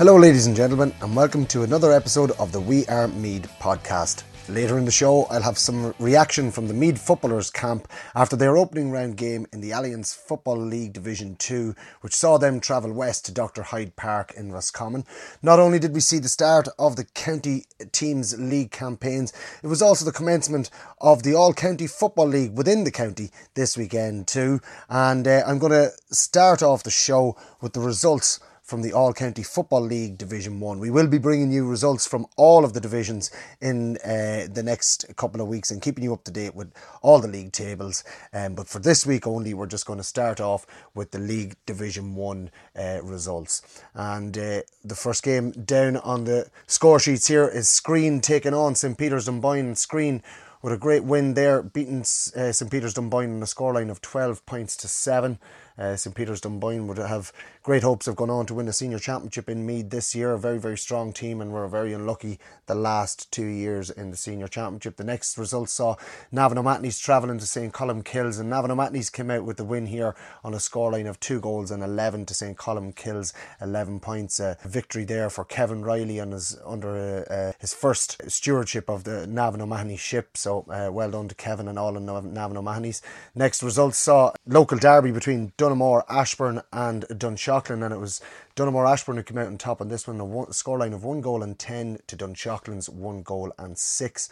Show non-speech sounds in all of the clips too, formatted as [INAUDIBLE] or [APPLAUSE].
Hello, ladies and gentlemen, and welcome to another episode of the We Are Meath podcast. Later in the show, I'll have some reaction from the Meath footballers camp after their opening round game in the Allianz Football League Division 2, which saw them travel west to Dr. Hyde Park in Roscommon. Not only did we see the start of the county teams' league campaigns, it was also the commencement of the All County Football League within the county this weekend, too. And uh, I'm going to start off the show with the results from the All County Football League Division 1. We will be bringing you results from all of the divisions in uh, the next couple of weeks and keeping you up to date with all the league tables. Um, but for this week only, we're just going to start off with the League Division 1 uh, results. And uh, the first game down on the score sheets here is Screen taking on St Peter's Dunboyne. Screen with a great win there, beating uh, St Peter's Dunboyne on a scoreline of 12 points to 7. Uh, St Peter's Dunboyne would have great hopes of going on to win the senior championship in Meath this year. A very, very strong team, and we're very unlucky the last two years in the senior championship. The next result saw Navan O'Mahony's travelling to St Columkille's, and Navan O'Mahony's came out with the win here on a scoreline of two goals and 11 to St Columkille's, 11 points. A victory there for Kevin Riley on his, under uh, uh, his first stewardship of the Navan O'Mahony ship. So uh, well done to Kevin and all in Navan O'Mahony's. Next result saw local derby between Dun Donaghmore, Ashbourne, and Dunshaughlin, and it was Donaghmore Ashbourne who came out on top on this one, a one, scoreline of one goal and 10 to Dunshaughlins, one goal and six.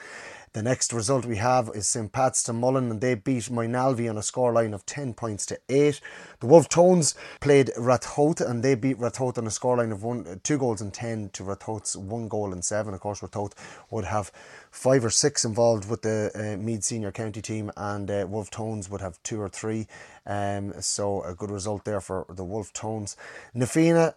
The next result we have is St Pat's Stamullen, and they beat Moynalvey on a scoreline of 10 points to 8. The Wolf Tones played Ratoath, and they beat Ratoath on a scoreline of one, two goals and 10 to Ratoath's one goal and seven. Of course, Ratoath would have five or six involved with the uh, Meath senior county team, and uh, Wolf Tones would have two or three. Um, so a good result there for the Wolf Tones. Na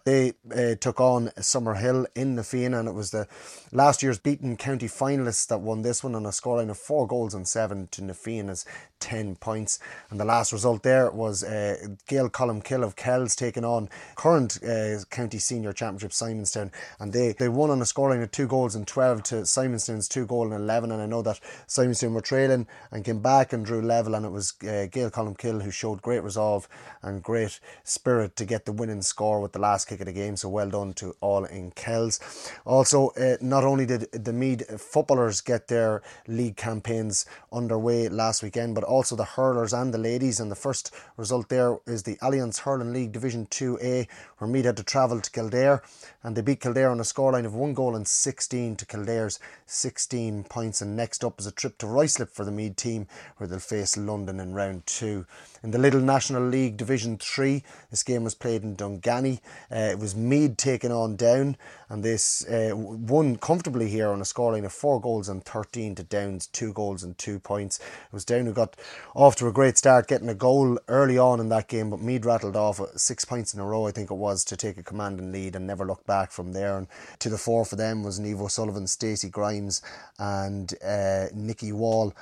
They uh, took on Summerhill in the Fianna, and it was the last year's beaten county finalists that won this one on a scoreline of four goals and seven to Na Fianna's 10 points. And the last result there was uh, Gael Columkill of Kells taking on current uh, county senior championship Simonstown, and they, they won on a scoreline of two goals and 12 to Simonstown's two goal and 11. And I know that Simonstown were trailing and came back and drew level. And it was uh, Gael Columkill who showed great resolve and great spirit to get the winning score with the last kick of the game. So well done to all in Kells. Also, uh, not only did the Meath footballers get their league campaigns underway last weekend, but also the hurlers and the ladies. And the first result there is the Allianz Hurling League Division 2A, where Meath had to travel to Kildare and they beat Kildare on a scoreline of one goal and 16 to Kildare's 16 points. And next up is a trip to Ruislip for the Meath team, where they'll face London in round two. In the Lidl National League Division 3, this game was played in Dunganny. Uh, it was Meath taking on Down, and this uh, won comfortably here on a scoreline of four goals and 13 to Down's two goals and two points. It was Down who got off to a great start, getting a goal early on in that game, but Meath rattled off six points in a row, I think it was, to take a commanding lead and never looked back from there. And to the fore for them was Niamh O'Sullivan, Stacey Grimes, and uh, Nikki Wall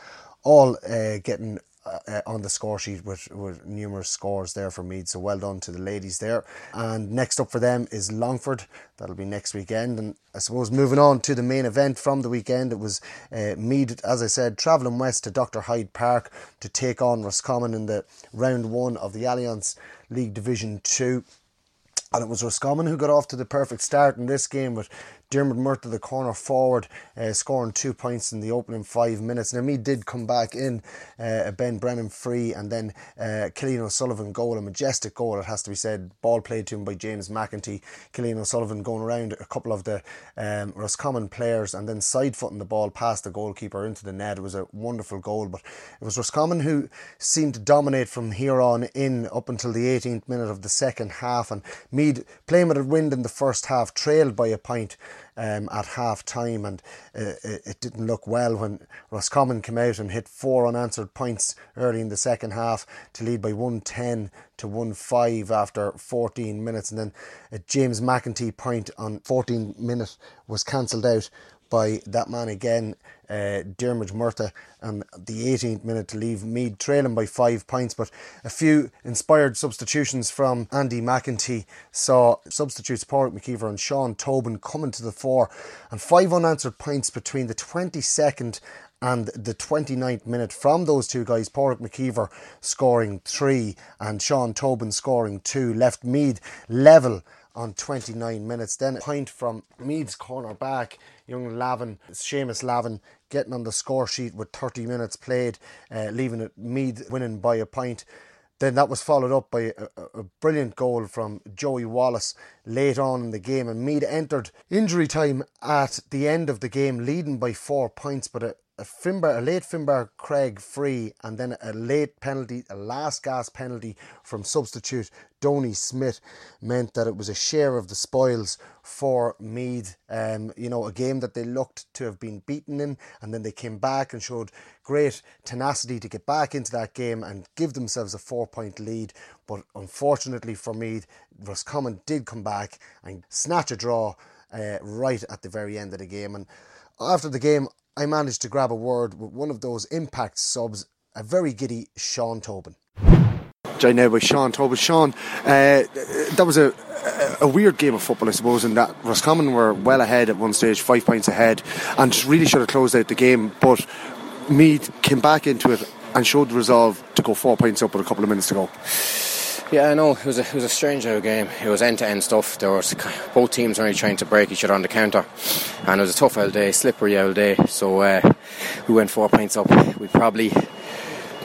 all uh, getting uh, on the score sheet with, with numerous scores there for Meath. So well done to the ladies there. And next up for them is Longford. That'll be next weekend. And I suppose moving on to the main event from the weekend, it was uh, Meath, as I said, travelling west to Dr. Hyde Park to take on Roscommon in the round one of the Allianz League Division 2. And it was Roscommon who got off to the perfect start in this game with Diarmuid Murtagh, the corner forward, uh, scoring two points in the opening five minutes. Now, Meath did come back in, uh, Ben Brennan free, and then uh, Killian O'Sullivan goal, a majestic goal, it has to be said. Ball played to him by James McEntee. Killian O'Sullivan going around a couple of the um, Roscommon players and then side footing the ball past the goalkeeper into the net. It was a wonderful goal, but it was Roscommon who seemed to dominate from here on in up until the 18th minute of the second half. And Meath playing with a wind in the first half, trailed by a point um, at half time, and uh, it didn't look well when Roscommon came out and hit four unanswered points early in the second half to lead by 110 to 1 5 after 14 minutes. And then a James McEntee point on 14 minute was cancelled out by that man again, uh, Diarmuid Murtagh, and the 18th minute to leave Meath trailing by five points. But a few inspired substitutions from Andy McEntee. Saw substitutes Pauric McKeever and Sean Tobin coming to the fore, and five unanswered points between the 22nd and the 29th minute from those two guys, Pauric McKeever scoring three and Sean Tobin scoring two, left Meath level on 29 minutes. Then a point from Meath's corner back, young Lavin, Seamus Lavin, getting on the score sheet with 30 minutes played, uh, leaving it Meath winning by a point. Then that was followed up by a, a, brilliant goal from Joey Wallace late on in the game, and Meath entered injury time at the end of the game, leading by four points, but a, a Finbar, a late Finbar Craig free, and then a late penalty, a last gas penalty from substitute Donie Smith meant that it was a share of the spoils for Meath. Um, you know, a game that they looked to have been beaten in, and then they came back and showed great tenacity to get back into that game and give themselves a four point lead. But unfortunately for Meath, Roscommon did come back and snatch a draw uh, right at the very end of the game. And after the game, I managed to grab a word with one of those impact subs, a very giddy Sean Tobin. Joined now Sean Tobin. Sean, uh, that was a, a weird game of football, I suppose, in that Roscommon were well ahead at one stage, five points ahead, and really should have closed out the game. But Meath came back into it and showed the resolve to go four points up with a couple of minutes to go. Yeah, I know it was a, it was a strange out game. It was end to end stuff. There was both teams only trying to break each other on the counter, and it was a tough old day, slippery old day. So uh, we went four points up. We probably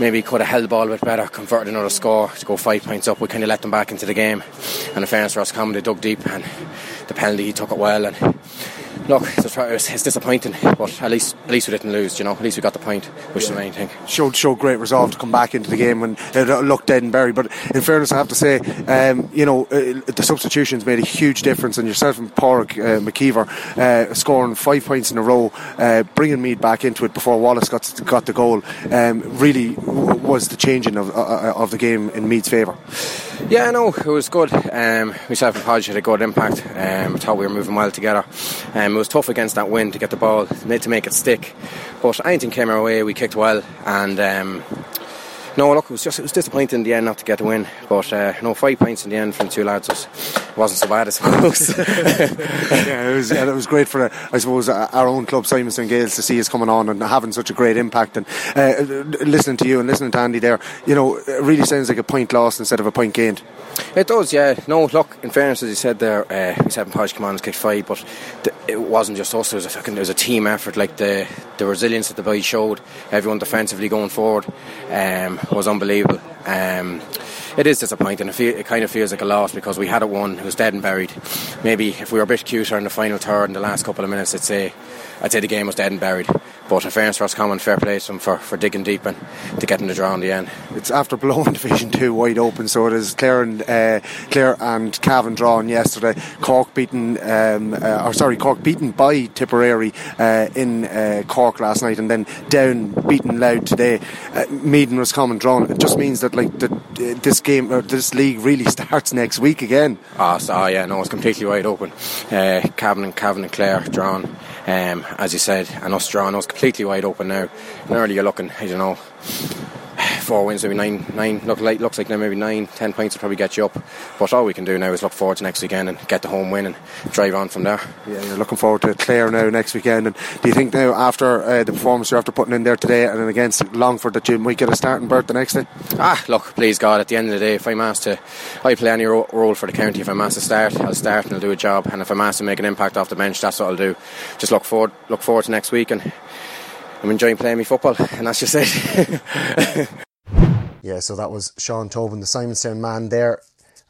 maybe could have held the ball a bit better, converted another score to go five points up. We kind of let them back into the game, and in fairness, Roscommon they dug deep, and the penalty he took it well, and look, it's, disappointing, but at least at least we didn't lose. You know, at least we got the point, which yeah. is the main thing. Showed showed great resolve to come back into the game when it looked dead and buried. But in fairness, I have to say, um, you know, uh, the substitutions made a huge difference. And yourself and Pauric uh, McKeever uh, scoring five points in a row, uh, bringing Meath back into it before Wallace got got the goal, um, really was the changing of uh, of the game in Meath's favour. Yeah, no, it was good. Um, myself and Podge had a good impact. Um, I thought we were moving well together. Um, it was tough against that wind to get the ball, to make it stick. But anything came our way, we kicked well, and um, no, look, it was just it was disappointing in the end not to get the win, but uh, no five points in the end from two lads was, wasn't so bad, I suppose. [LAUGHS] [LAUGHS] yeah, it was it was great for uh, I suppose uh, our own club, Simonstown Gaels, to see us coming on and having such a great impact. And uh, listening to you and listening to Andy there, you know, it really sounds like a point lost instead of a point gained. It does, yeah. No, look, in fairness, as you said there, uh, said Podge and kicked five, but th- it wasn't just us. It was a fucking, it was a team effort. Like the the resilience that the boys showed, everyone defensively going forward, um, was unbelievable. Um, it is disappointing. It, feel, it, kind of feels like a loss because we had it won. It was dead and buried. Maybe if we were a bit cuter in the final third in the last couple of minutes, I'd say I'd say the game was dead and buried. But in fairness, Roscommon, fair play to them for, for digging deep and to getting the draw in the end. It's after blowing [LAUGHS] Division 2 wide open, so it is Clare and, uh, Clare and Cavan drawn yesterday. Cork beaten, um, uh, or sorry, Cork beaten by Tipperary uh, in uh, Cork last night and then down beaten Louth today. Uh, Meath and Roscommon drawn. It just means that like the, uh, this game, or this league really [LAUGHS] starts next week again. Oh, so, oh yeah, no, it's completely wide open. Uh, Cavan and Cavan and Clare drawn. Um, as you said, and us drawing us completely wide open now. And early you're looking, I don't know, four wins, maybe nine, nine. Look like looks like now maybe nine, ten points will probably get you up. But all we can do now is look forward to next weekend and get the home win and drive on from there. Yeah, you're looking forward to Clare now next weekend. And do you think now after uh, the performance you're after putting in there today and then against Longford that you might get a starting berth the next day? Ah, look, please God, at the end of the day, if I'm asked to, I play any ro- role for the county. If I'm asked to start, I'll start and I'll do a job. And if I'm asked to make an impact off the bench, that's what I'll do. Just look forward, look forward to next week and. I'm enjoying playing me football, and that's just it. [LAUGHS] yeah, so that was Sean Tobin, the Simonstown man there.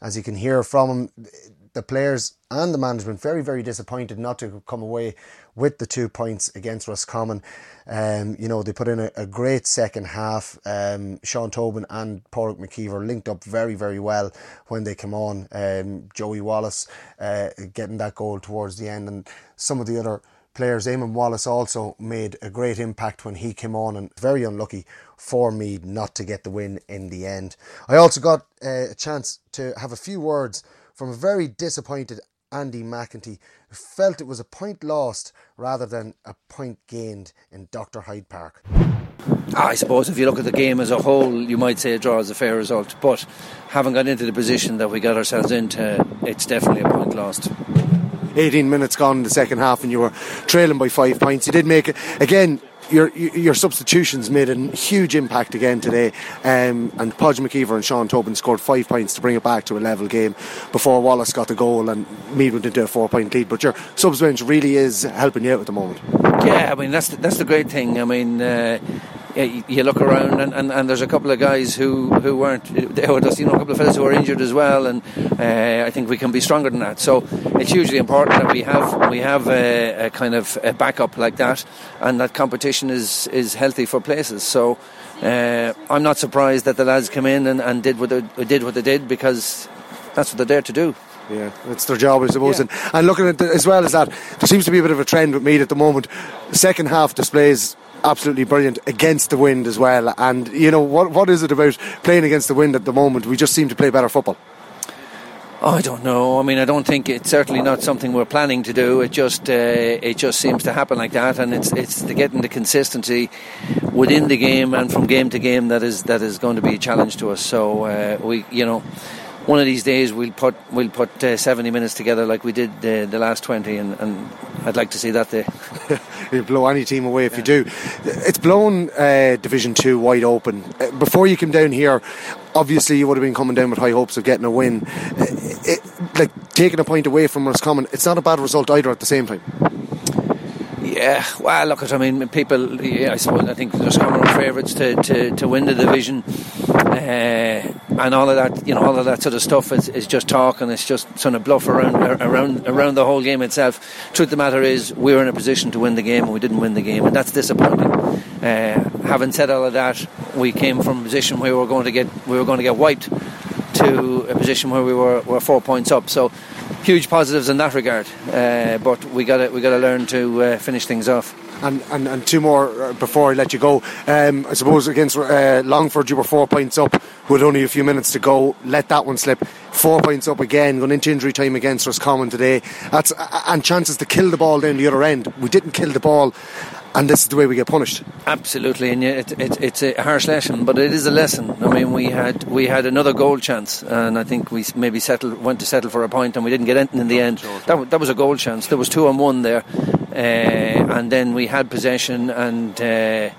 As you can hear from him, the players and the management very, very disappointed not to come away with the two points against Roscommon. Um, you know, they put in a, a great second half. Um, Sean Tobin and Pauric McKeever linked up very, very well when they came on. Um, Joey Wallace uh, getting that goal towards the end, and some of the other players. Eamon Wallace also made a great impact when he came on, and very unlucky for Meath not to get the win in the end. I also got uh, a chance to have a few words from a very disappointed Andy McEntee, who felt it was a point lost rather than a point gained in Dr. Hyde Park. I suppose if you look at the game as a whole, you might say a draw is a fair result. But having got into the position that we got ourselves into, it's definitely a point lost. 18 minutes gone in the second half and you were trailing by five points. You did make it again. Your your substitutions made a huge impact again today, um, and Podge McKeever and Sean Tobin scored five points to bring it back to a level game before Wallace got the goal and Meath went into a four point lead. But your subs bench really is helping you out at the moment. Yeah, I mean that's the, that's the great thing. I mean. Uh, you look around and, and, and, there's a couple of guys who, who weren't there were just you know a couple of fellas who were injured as well and uh, I think we can be stronger than that so it's hugely important that we have we have a, a, kind of a backup like that and that competition is is healthy for places so uh, I'm not surprised that the lads came in and, and did what they did what they did because that's what they're there to do yeah, it's their job, I suppose. Yeah. And, and looking at the, as well as that, there seems to be a bit of a trend with Meath at the moment. Second half displays absolutely brilliant against the wind as well. And you know what what is it about playing against the wind at the moment? We just seem to play better football. I don't know. I mean, I don't think it's certainly not something we're planning to do. It just uh, it just seems to happen like that, and it's it's the getting the consistency within the game and from game to game that is that is going to be a challenge to us. So uh, we, you know one of these days we'll put we'll put uh, 70 minutes together like we did uh, the last 20 and, and, I'd like to see that day [LAUGHS] you blow any team away if yeah. you do. It's blown uh, division 2 wide open. Uh, before you came down here obviously you would have been coming down with high hopes of getting a win. Uh, it, like taking a point away from Roscommon it's not a bad result either at the same time. Yeah, well, look at I mean, people. Yeah, I suppose I think there's common favourites to, to, to win the division, uh, and all of that. You know, all of that sort of stuff is, is just talk, and it's just sort of bluff around around around the whole game itself. Truth of the matter is, we were in a position to win the game, and we didn't win the game, and that's disappointing. Uh, having said all of that, we came from a position where we were going to get we were going to get wiped to a position where we were, were four points up. So huge positives in that regard. Uh, but we got we got to learn to uh, finish things off. And, and, and two more uh, before I let you go. Um, I suppose against uh, Longford, you were four points up with only a few minutes to go. Let that one slip. Four points up again, going into injury time against Roscommon today. That's and chances to kill the ball down the other end. We didn't kill the ball, and this is the way we get punished. Absolutely, and it, it, it's a harsh lesson, but it is a lesson. I mean, we had we had another goal chance, and I think we maybe settled went to settle for a point, and we didn't get anything in the end. That, that was a goal chance. There was two on one there, and then we had possession and. Uh,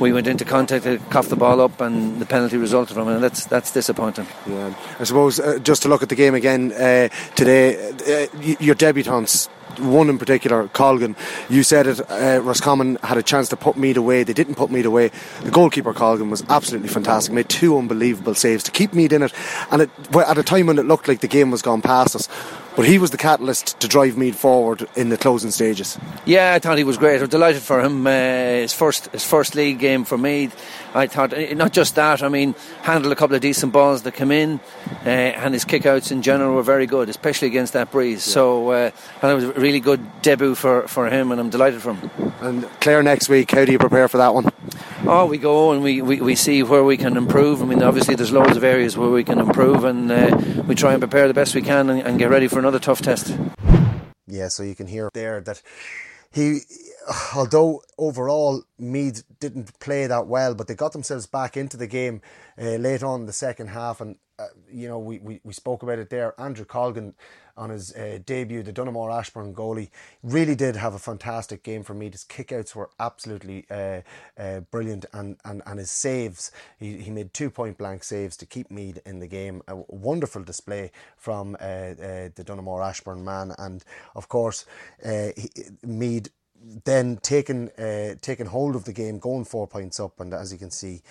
we went into contact to cough the ball up, and the penalty resulted from it. And that's that's disappointing. Yeah, I suppose uh, just to look at the game again uh, today, uh, your debutants one in particular, Colgan, you said it, uh, Roscommon had a chance to put Meath away. They didn't put Meath away. The goalkeeper, Colgan, was absolutely fantastic, made two unbelievable saves to keep Meath in it. And it, at a time when it looked like the game was gone past us, but he was the catalyst to drive Meath forward in the closing stages. Yeah, I thought he was great. I'm delighted for him. Uh, his first his first league game for Meath. I thought uh, not just that. I mean, handled a couple of decent balls that came in, uh, and his kickouts in general were very good, especially against that breeze. Yeah. So uh, it was a really good debut for, for him, and I'm delighted for him. And Clare next week. How do you prepare for that one? Oh, we go and we, we, we see where we can improve. I mean, obviously there's loads of areas where we can improve, and uh, we try and prepare the best we can and, and get ready for another tough test. Yeah, so you can hear there that he although overall Meath didn't play that well, but they got themselves back into the game uh, late on the second half. And, uh, you know, we, we, we spoke about it there. Andrew Colgan on his uh, debut, the Donaghmore Ashbourne goalie, really did have a fantastic game for Meath. His kickouts were absolutely uh, uh, brilliant, and, and, and his saves, he, he made two point blank saves to keep Meath in the game. A wonderful display from uh, uh, the Donaghmore Ashbourne man, and of course, he, Meath then taking uh, taking hold of the game, going four points up, and as you can see,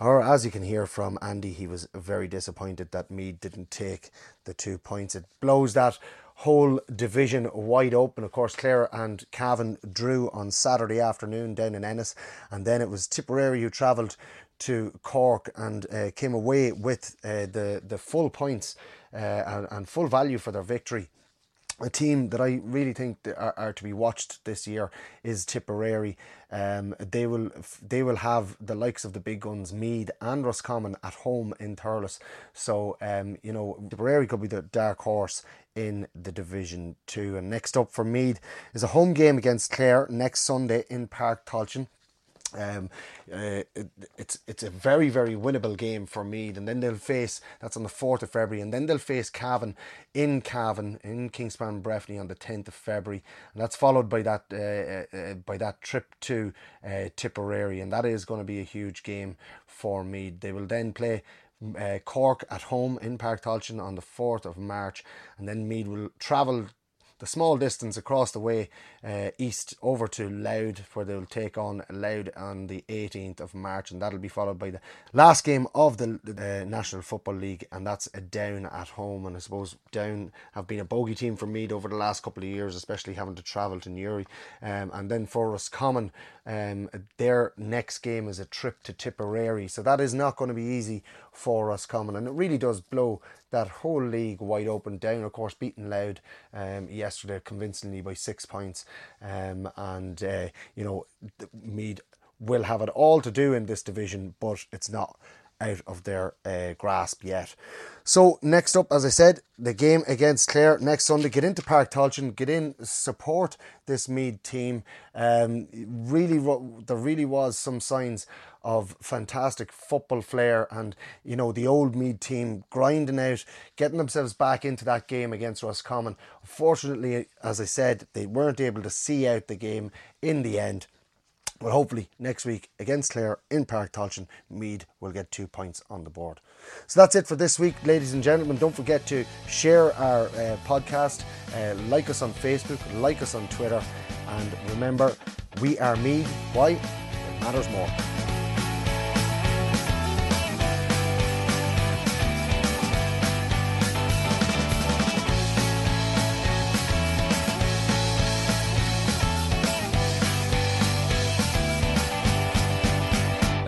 or as you can hear from Andy, he was very disappointed that Meath didn't take the two points. It blows that whole division wide open. Of course, Clare and Cavan drew on Saturday afternoon down in Ennis, and then it was Tipperary who travelled to Cork and uh, came away with uh, the the full points uh, and, and full value for their victory a team that I really think are, are, to be watched this year is Tipperary. Um, they will they will have the likes of the big guns Meath and Roscommon at home in Thurles. So um, you know Tipperary could be the dark horse in the Division Two. And next up for Meath is a home game against Clare next Sunday in Páirc Tailteann. Um, uh, it, it's it's a very very winnable game for Meath, and then they'll face that's on the fourth of February, and then they'll face Cavan in Cavan in Kingspan Breffni on the tenth of February, and that's followed by that uh, uh, by that trip to uh, Tipperary, and that is going to be a huge game for Meath. They will then play. Uh, Cork at home in Páirc Tailteann on the 4th of March, and then Meath will travel the small distance across the way uh, east over to Louth, where they'll take on Louth on the 18th of March, and that'll be followed by the last game of the uh, National Football League, and that's a Down at home. And I suppose Down have been a bogey team for Meath over the last couple of years, especially having to travel to Newry. Um, and then for Roscommon, um, their next game is a trip to Tipperary, so that is not going to be easy for Roscommon, and it really does blow that whole league wide open. Down, of course, beaten Louth um, yesterday convincingly by six points, um, and uh, you know Meath will have it all to do in this division, but it's not out of their uh, grasp yet. So next up, as I said, the game against Clare next Sunday. Get into Páirc Tailteann, get in, support this Meath team. Um, really, there really was some signs of fantastic football flair, and you know the old Meath team grinding out, getting themselves back into that game against Roscommon. Unfortunately, as I said, they weren't able to see out the game in the end. But hopefully next week against Clare in Páirc Tailteann, Meath will get two points on the board. So that's it for this week, ladies and gentlemen. Don't forget to share our uh, podcast, uh, like us on Facebook, like us on Twitter, and remember, we are Meath. Why? It matters more.